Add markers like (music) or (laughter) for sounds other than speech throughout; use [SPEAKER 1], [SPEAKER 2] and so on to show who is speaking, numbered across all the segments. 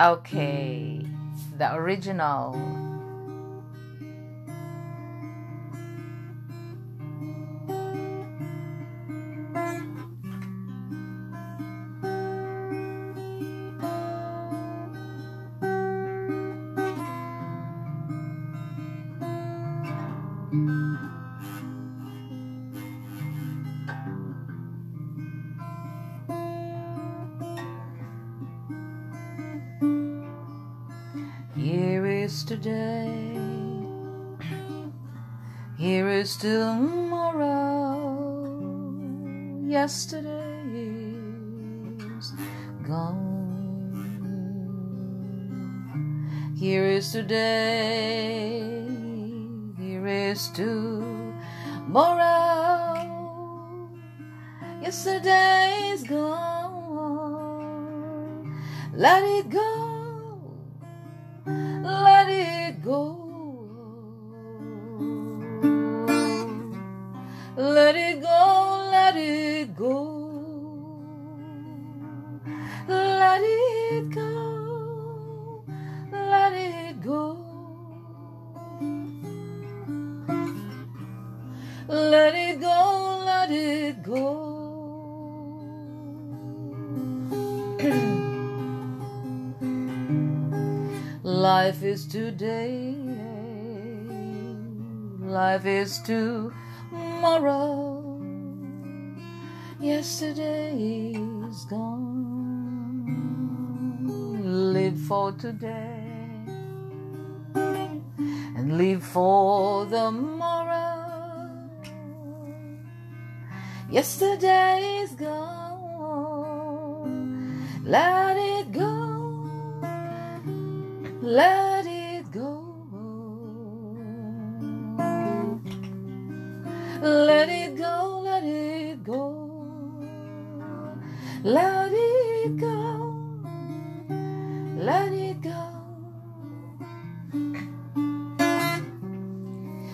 [SPEAKER 1] Okay, the original. Today. Here is tomorrow. Yesterday is gone. Here is today. Here is tomorrow. Yesterday is gone. Let it go. Let go. Let it go, let it go. Let it go, let it go. Let it go, let it go. (clears throat) Life is today, life is tomorrow. Yesterday is gone. Live for today and live for the morrow. Yesterday is gone. Let it. Let it go. Let it go, let it go. Let it go. Let it go.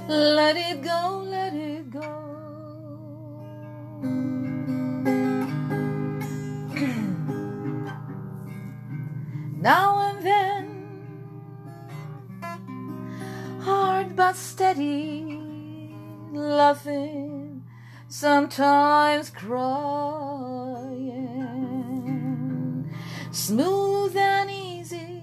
[SPEAKER 1] Let it go, let it go. (clears throat) now but steady, laughing, sometimes crying, smooth and easy,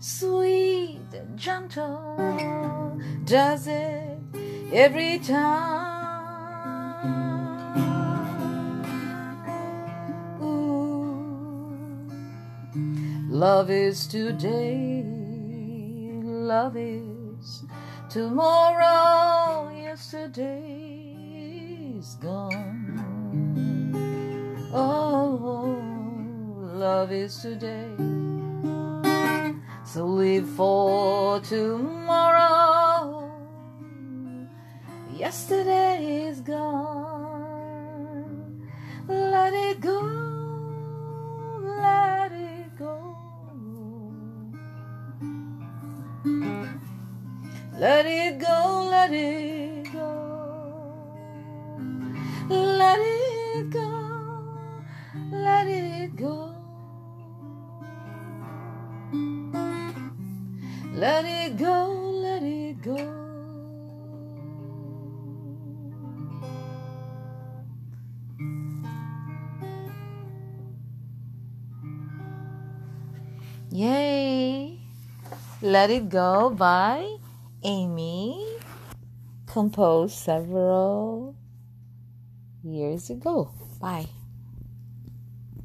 [SPEAKER 1] sweet and gentle, does it every time. Love is today, love is tomorrow, yesterday is gone. Oh, love is today, so live for tomorrow. Yesterday is gone, Let it go, let it go. Let it go, let it go. Let it go, let it go. Yay! Let It Go by Amy, composed several years ago. Bye.